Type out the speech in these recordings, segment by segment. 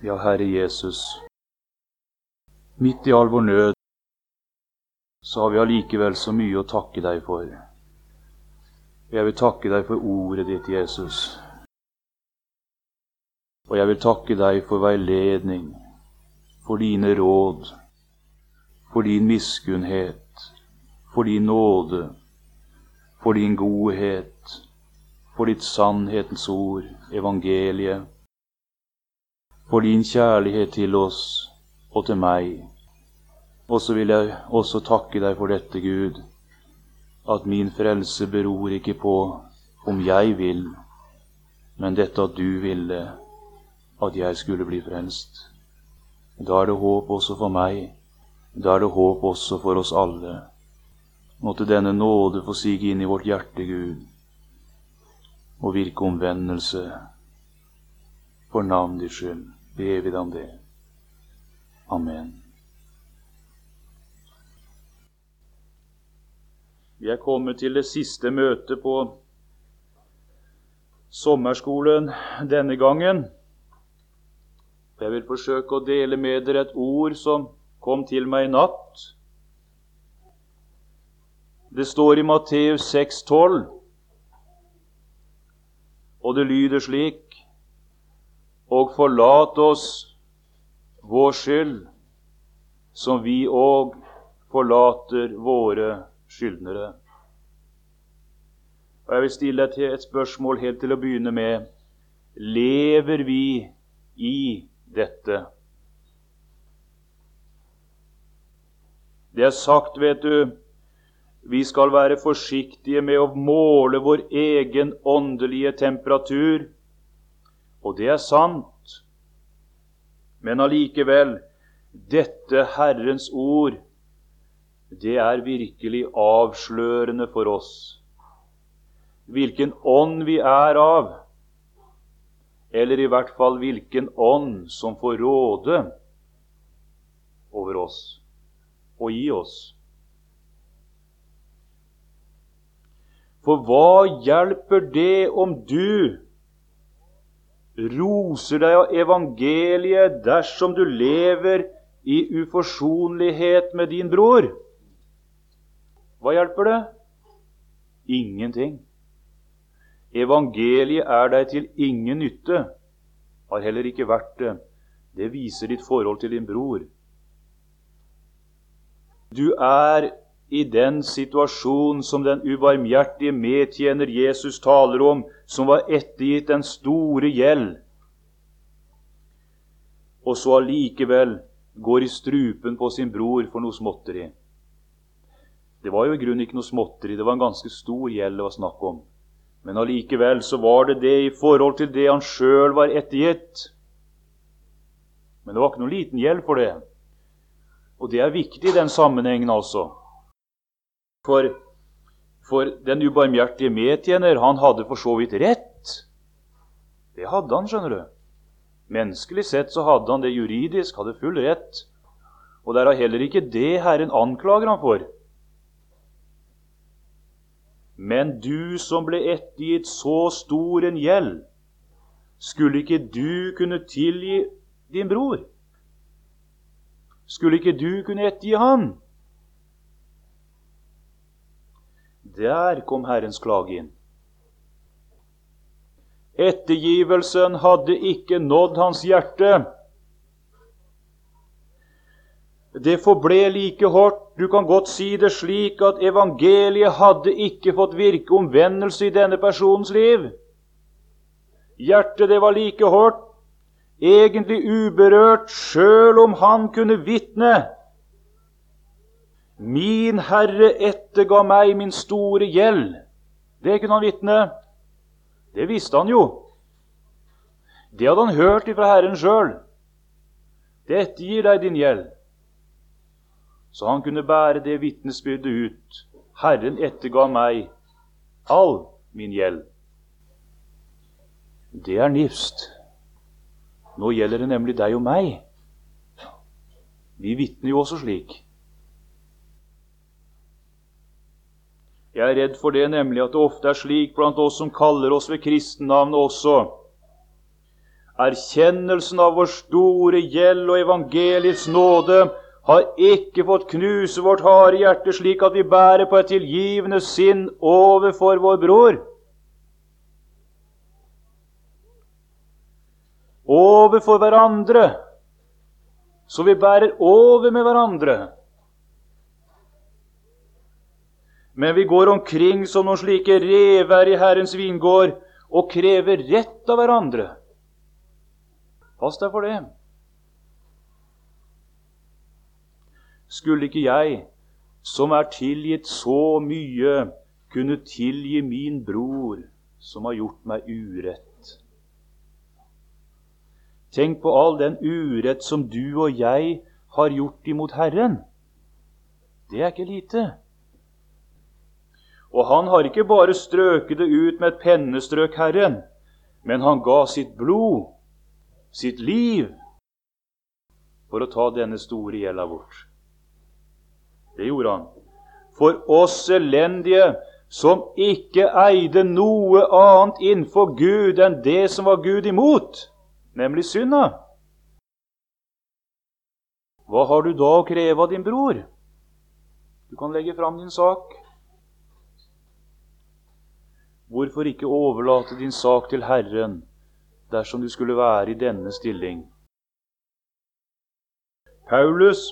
Ja, Herre Jesus, midt i all vår nød så har vi allikevel så mye å takke deg for. Jeg vil takke deg for ordet ditt, Jesus. Og jeg vil takke deg for veiledning, for dine råd, for din miskunnhet, for din nåde, for din godhet, for ditt sannhetens ord, evangeliet for din kjærlighet til oss og til meg. Og så vil jeg også takke deg for dette, Gud, at min frelse beror ikke på om jeg vil, men dette at du ville at jeg skulle bli frelst. Da er det håp også for meg. Da er det håp også for oss alle. Måtte denne nåde få sige inn i vårt hjerte, Gud, og virke omvendelse for navn ditt skyld ber vi deg om det. Amen. Vi er kommet til det siste møtet på sommerskolen denne gangen. Jeg vil forsøke å dele med dere et ord som kom til meg i natt. Det står i Matteus 6,12, og det lyder slik og forlat oss vår skyld, som vi òg forlater våre skyldnere. Og Jeg vil stille deg et spørsmål helt til å begynne med. Lever vi i dette? Det er sagt, vet du, vi skal være forsiktige med å måle vår egen åndelige temperatur og det er sant. Men allikevel, dette Herrens ord, det er virkelig avslørende for oss. Hvilken ånd vi er av, eller i hvert fall hvilken ånd som får råde over oss og i oss. For hva hjelper det om du roser deg av evangeliet dersom du lever i uforsonlighet med din bror. Hva hjelper det? Ingenting. Evangeliet er deg til ingen nytte, har heller ikke vært det. Det viser ditt forhold til din bror. Du er i den situasjon som den ubarmhjertige medtjener Jesus taler om, som var ettergitt den store gjeld, og så allikevel går i strupen på sin bror for noe småtteri. Det var jo i grunnen ikke noe småtteri, det var en ganske stor gjeld det var snakk om. Men allikevel så var det det i forhold til det han sjøl var ettergitt. Men det var ikke noen liten gjeld for det. Og det er viktig i den sammenhengen, altså. For, for den ubarmhjertige medtjener, han hadde for så vidt rett. Det hadde han, skjønner du. Menneskelig sett så hadde han det juridisk, hadde full rett. Og det er heller ikke det Herren anklager ham for. Men du som ble ettergitt så stor en gjeld, skulle ikke du kunne tilgi din bror? Skulle ikke du kunne ettergi han? Der kom Herrens klage inn. Ettergivelsen hadde ikke nådd hans hjerte. Det forble like hardt. Du kan godt si det slik at evangeliet hadde ikke fått virke omvendelse i denne personens liv. Hjertet det var like hardt, egentlig uberørt, sjøl om han kunne vitne Min Herre etterga meg min store gjeld. Det kunne han vitne. Det visste han jo. Det hadde han hørt ifra Herren sjøl. Det ettergir deg din gjeld. Så han kunne bære det vitnesbyrdet ut. Herren etterga meg all min gjeld. Det er nifst. Nå gjelder det nemlig deg og meg. Vi vitner jo også slik. Jeg er redd for det nemlig at det ofte er slik blant oss som kaller oss ved kristennavnet også, Erkjennelsen av vår store gjeld og evangeliets nåde har ikke fått knuse vårt harde hjerte slik at vi bærer på et tilgivende sinn overfor vår bror. Overfor hverandre, så vi bærer over med hverandre. Men vi går omkring som noen slike rever i Herrens vingård og krever rett av hverandre. Pass deg for det. Skulle ikke jeg, som er tilgitt så mye, kunne tilgi min bror som har gjort meg urett? Tenk på all den urett som du og jeg har gjort imot Herren. Det er ikke lite. Og han har ikke bare strøket det ut med et pennestrøk, Herren, men han ga sitt blod sitt liv for å ta denne store gjelda bort. Det gjorde han. For oss elendige som ikke eide noe annet innenfor Gud enn det som var Gud imot, nemlig synda. Hva har du da å kreve av din bror? Du kan legge fram din sak. Hvorfor ikke overlate din sak til Herren dersom du skulle være i denne stilling. Paulus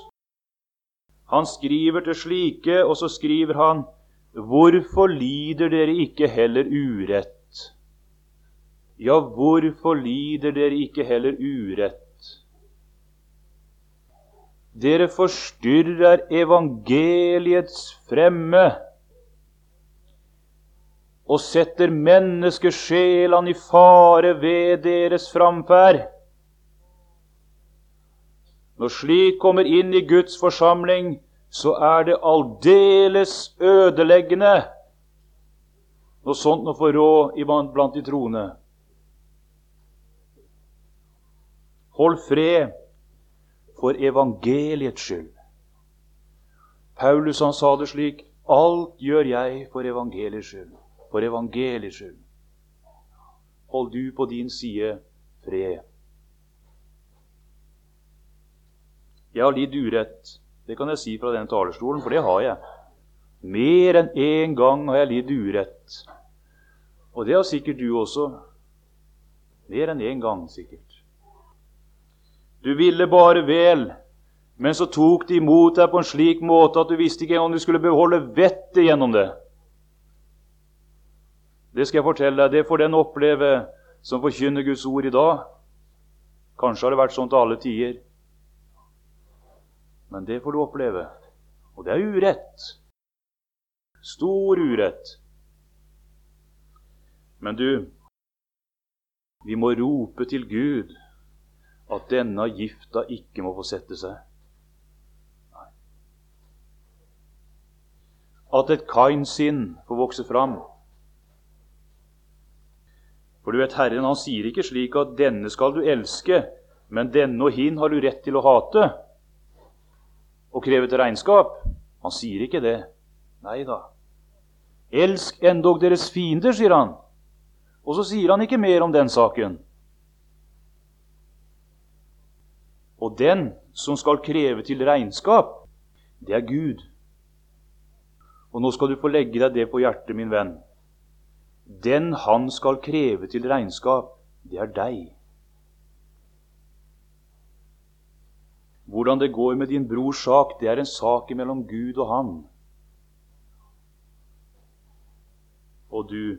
han skriver til slike, og så skriver han Hvorfor lider dere ikke heller urett? Ja, hvorfor lider dere ikke heller urett? Dere forstyrrer evangeliets fremme og setter menneskesjelene i fare ved deres framferd. Når slik kommer inn i Guds forsamling, så er det aldeles ødeleggende når sånt nå får råd blant de troende. Hold fred for evangeliets skyld. Paulus han sa det slik Alt gjør jeg for evangeliets skyld for evangeliets skyld. Hold du på din side fred. Jeg har lidd urett. Det kan jeg si fra denne talerstolen, for det har jeg. Mer enn én gang har jeg lidd urett. Og det har sikkert du også. Mer enn én gang, sikkert. Du ville bare vel, men så tok de imot deg på en slik måte at du visste ikke om du skulle beholde vettet gjennom det. Det skal jeg fortelle deg. Det får den oppleve som forkynner Guds ord i dag. Kanskje har det vært sånn til alle tider. Men det får du oppleve. Og det er urett. Stor urett. Men du, vi må rope til Gud at denne gifta ikke må få sette seg. At et Kain-sinn får vokse fram. For du vet, Herren han sier ikke slik at 'denne skal du elske', men 'denne og hin har du rett til å hate' og kreve til regnskap. Han sier ikke det. Nei da. Elsk endog deres fiender, sier han. Og så sier han ikke mer om den saken. Og den som skal kreve til regnskap, det er Gud. Og nå skal du få legge deg det på hjertet, min venn. Den han skal kreve til regnskap, det er deg. Hvordan det går med din brors sak, det er en sak mellom Gud og han. Og du,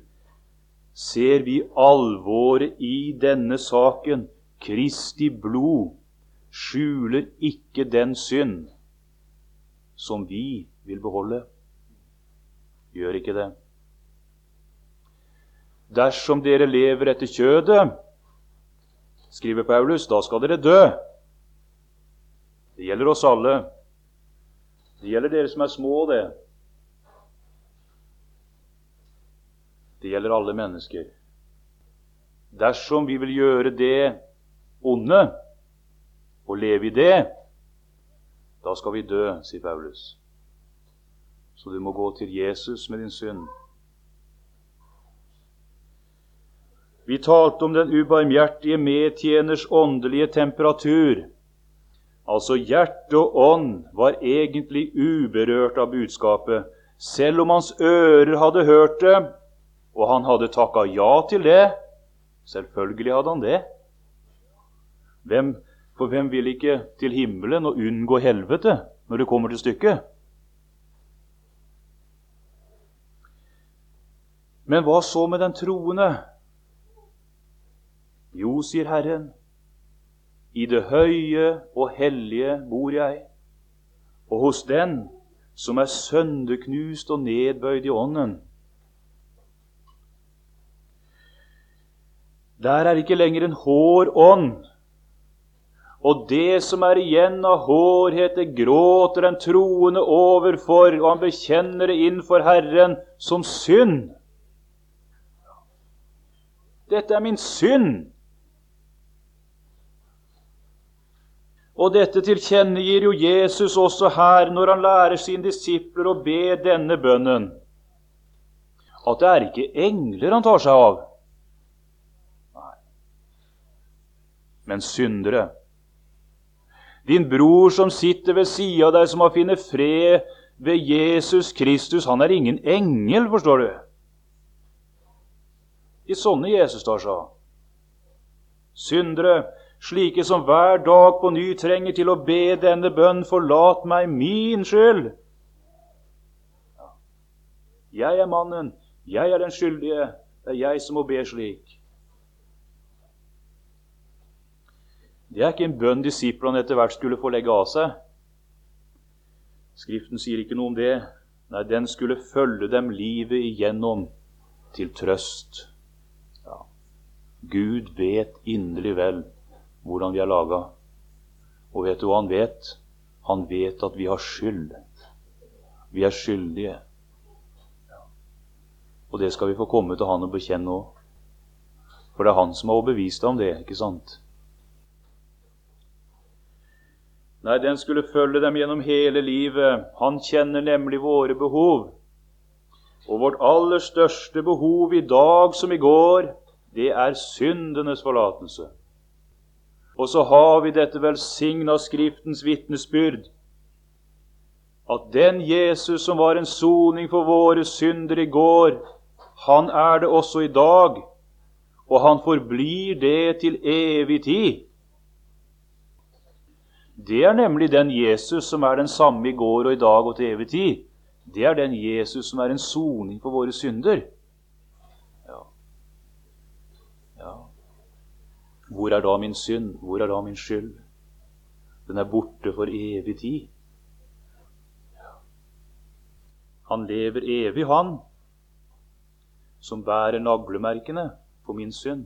ser vi alvoret i denne saken, Kristi blod skjuler ikke den synd som vi vil beholde. Gjør ikke det. Dersom dere lever etter kjødet, skriver Paulus, da skal dere dø. Det gjelder oss alle. Det gjelder dere som er små, det. Det gjelder alle mennesker. Dersom vi vil gjøre det onde og leve i det, da skal vi dø, sier Paulus. Så du må gå til Jesus med din synd. Vi talte om den ubarmhjertige medtjeners åndelige temperatur. Altså hjerte og ånd var egentlig uberørt av budskapet, selv om hans ører hadde hørt det, og han hadde takka ja til det. Selvfølgelig hadde han det. Hvem, for hvem vil ikke til himmelen og unngå helvete når det kommer til stykket? Men hva så med den troende? Jo, sier Herren, i det høye og hellige bor jeg, og hos den som er sønderknust og nedbøyd i ånden. Der er ikke lenger en hår ånd, og det som er igjen av hårhet, det gråter den troende overfor, og han bekjenner det innenfor Herren som synd. Dette er min synd. Og dette tilkjennegir jo Jesus også her når han lærer sine disipler å be denne bønnen. At det er ikke engler han tar seg av, Nei. men syndere. Din bror som sitter ved sida av deg, som har funnet fred ved Jesus Kristus, han er ingen engel, forstår du. I sånne Jesus tar seg av. Syndere, slike som hver dag på ny trenger til å be denne bønn, forlat meg min skyld. Jeg er mannen, jeg er den skyldige, det er jeg som må be slik. Det er ikke en bønn disiplene etter hvert skulle få legge av seg. Skriften sier ikke noe om det. Nei, den skulle følge dem livet igjennom til trøst. Gud vet inderlig vel hvordan vi er laga. Og vet du hva han vet? Han vet at vi har skyld. Vi er skyldige. Og det skal vi få komme til han og bekjenne òg. For det er han som har overbevist deg om det, ikke sant? Nei, den skulle følge dem gjennom hele livet. Han kjenner nemlig våre behov. Og vårt aller største behov i dag som i går, det er syndenes forlatelse. Og så har vi dette velsigna Skriftens vitnesbyrd, at den Jesus som var en soning for våre synder i går, han er det også i dag, og han forblir det til evig tid. Det er nemlig den Jesus som er den samme i går og i dag og til evig tid. Det er den Jesus som er en soning for våre synder. Hvor er da min synd? Hvor er da min skyld? Den er borte for evig tid. Han lever evig, han, som bærer naglemerkene på min synd.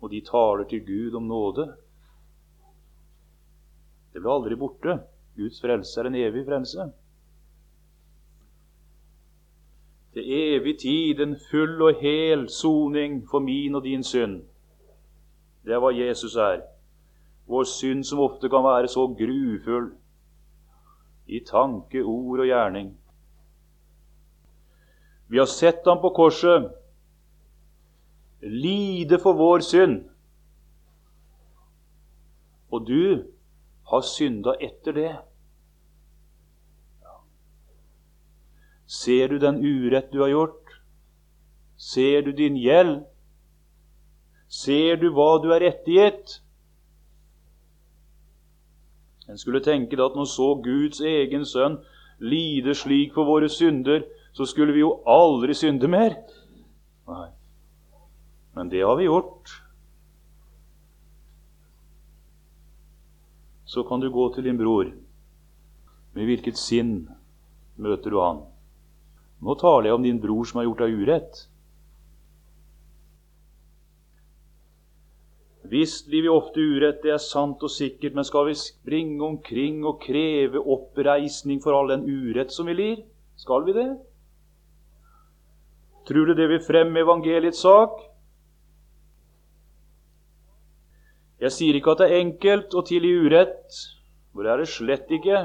Og de taler til Gud om nåde. Det blir aldri borte. Guds frelse er en evig frelse. Til evig tid en full og hel soning for min og din synd. Det er hva Jesus er. Vår synd som ofte kan være så grufull i tanke, ord og gjerning. Vi har sett ham på korset lide for vår synd. Og du har synda etter det. Ser du den urett du har gjort? Ser du din gjeld? Ser du hva du er ettergitt? En skulle tenke at når så Guds egen sønn lide slik for våre synder, så skulle vi jo aldri synde mer. Nei, men det har vi gjort. Så kan du gå til din bror. Med hvilket sinn møter du han? Nå taler jeg om din bror som har gjort deg urett. Visst blir vi ofte urett, det er sant og sikkert, men skal vi springe omkring og kreve oppreisning for all den urett som vi lir? Skal vi det? Tror du det vil fremme evangeliets sak? Jeg sier ikke at det er enkelt å tilgi urett, for det er det slett ikke.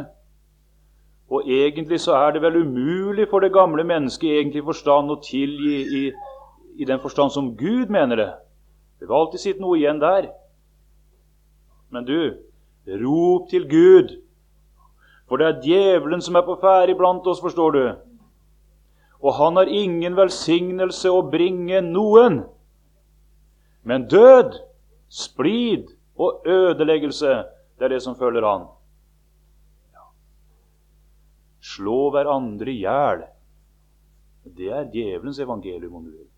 Og egentlig så er det vel umulig for det gamle mennesket egentlig forstand å tilgi i, i den forstand som Gud mener det. Det vil alltid sitte noe igjen der. Men du, rop til Gud. For det er djevelen som er på ferde iblant oss, forstår du. Og han har ingen velsignelse å bringe noen. Men død, splid og ødeleggelse, det er det som følger han. Slå hverandre i hjel. Det er djevelens evangelium, om du vil.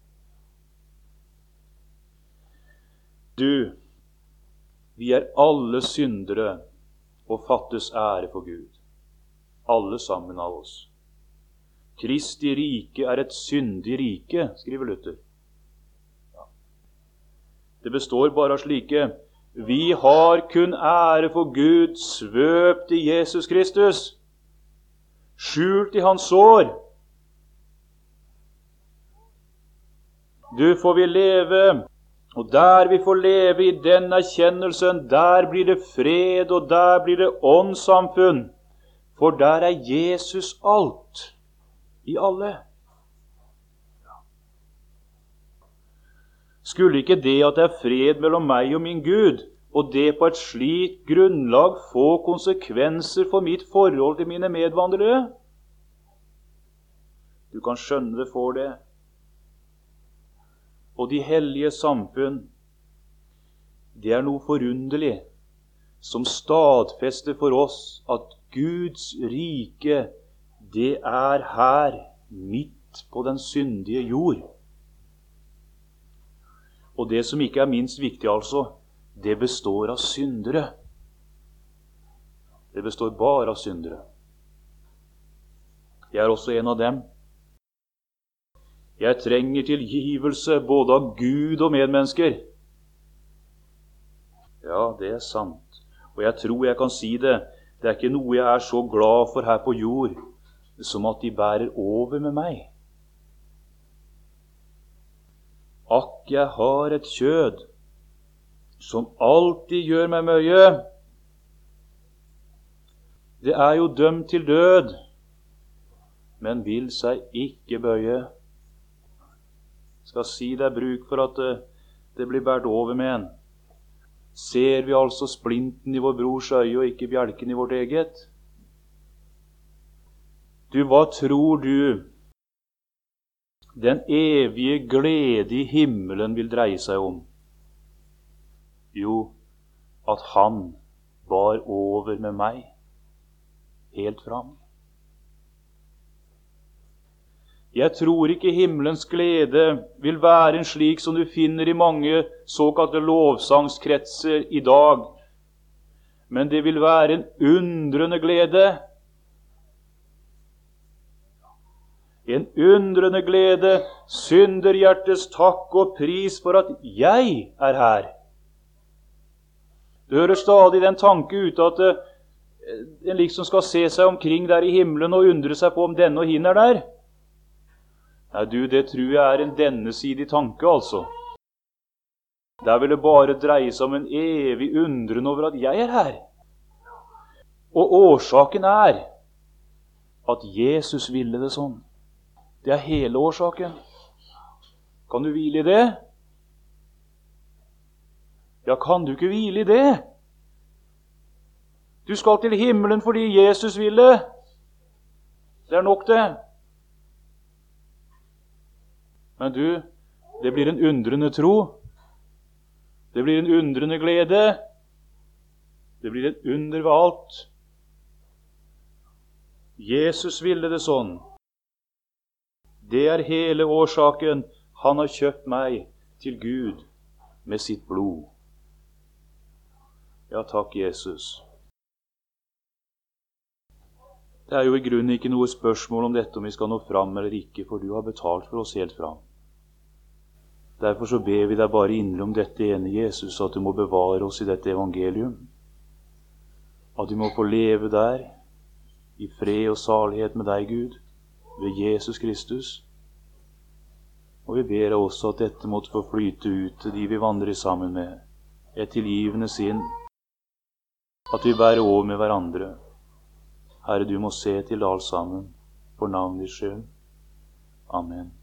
Du, vi er alle syndere og fattes ære for Gud. Alle sammen av oss. Kristi rike er et syndig rike, skriver Luther. Det består bare av slike Vi har kun ære for Gud svøpt i Jesus Kristus, skjult i Hans sår. Du får vi leve og der vi får leve i den erkjennelsen, der blir det fred, og der blir det åndssamfunn. For der er Jesus alt i alle. Skulle ikke det at det er fred mellom meg og min Gud, og det på et slikt grunnlag få konsekvenser for mitt forhold til mine medvandrere? Du kan skjønne det får det og de hellige samfunn, det er noe forunderlig som stadfester for oss at Guds rike, det er her, midt på den syndige jord. Og det som ikke er minst viktig, altså, det består av syndere. Det består bare av syndere. Jeg er også en av dem. Jeg trenger tilgivelse både av Gud og medmennesker. Ja, det er sant. Og jeg tror jeg kan si det. Det er ikke noe jeg er så glad for her på jord som at de bærer over med meg. Akk, jeg har et kjød som alltid gjør meg møye. Det er jo dømt til død, men vil seg ikke bøye skal si det er bruk for at det, det blir båret over med en. Ser vi altså splinten i vår brors øye og ikke bjelken i vårt eget? Du, hva tror du den evige glede i himmelen vil dreie seg om? Jo, at Han bar over med meg helt fram. Jeg tror ikke himmelens glede vil være en slik som du finner i mange såkalte lovsangskretser i dag. Men det vil være en undrende glede. En undrende glede, synderhjertets takk og pris for at jeg er her. Du hører stadig den tanke ute at eh, en liksom skal se seg omkring der i himmelen og undre seg på om denne og hin er der. Nei, du, det tror jeg er en dennesidig tanke, altså. Der vil det bare dreie seg om en evig undren over at jeg er her. Og årsaken er at Jesus ville det sånn. Det er hele årsaken. Kan du hvile i det? Ja, kan du ikke hvile i det? Du skal til himmelen fordi Jesus ville. Det er nok, det. Men du, det blir en undrende tro. Det blir en undrende glede. Det blir et under ved alt. Jesus ville det sånn. Det er hele årsaken. Han har kjøpt meg til Gud med sitt blod. Ja, takk, Jesus. Det er jo i grunnen ikke noe spørsmål om dette om vi skal nå fram eller ikke, for du har betalt for oss helt fram. Derfor så ber vi deg bare inderlig om dette ene, Jesus, at du må bevare oss i dette evangelium. At vi må få leve der, i fred og salighet med deg, Gud, ved Jesus Kristus. Og vi ber deg også at dette måtte få flyte ut til de vi vandrer sammen med, et tilgivende sinn. At vi bærer over med hverandre. Herre, du må se til alt sammen, for navnets skyld. Amen.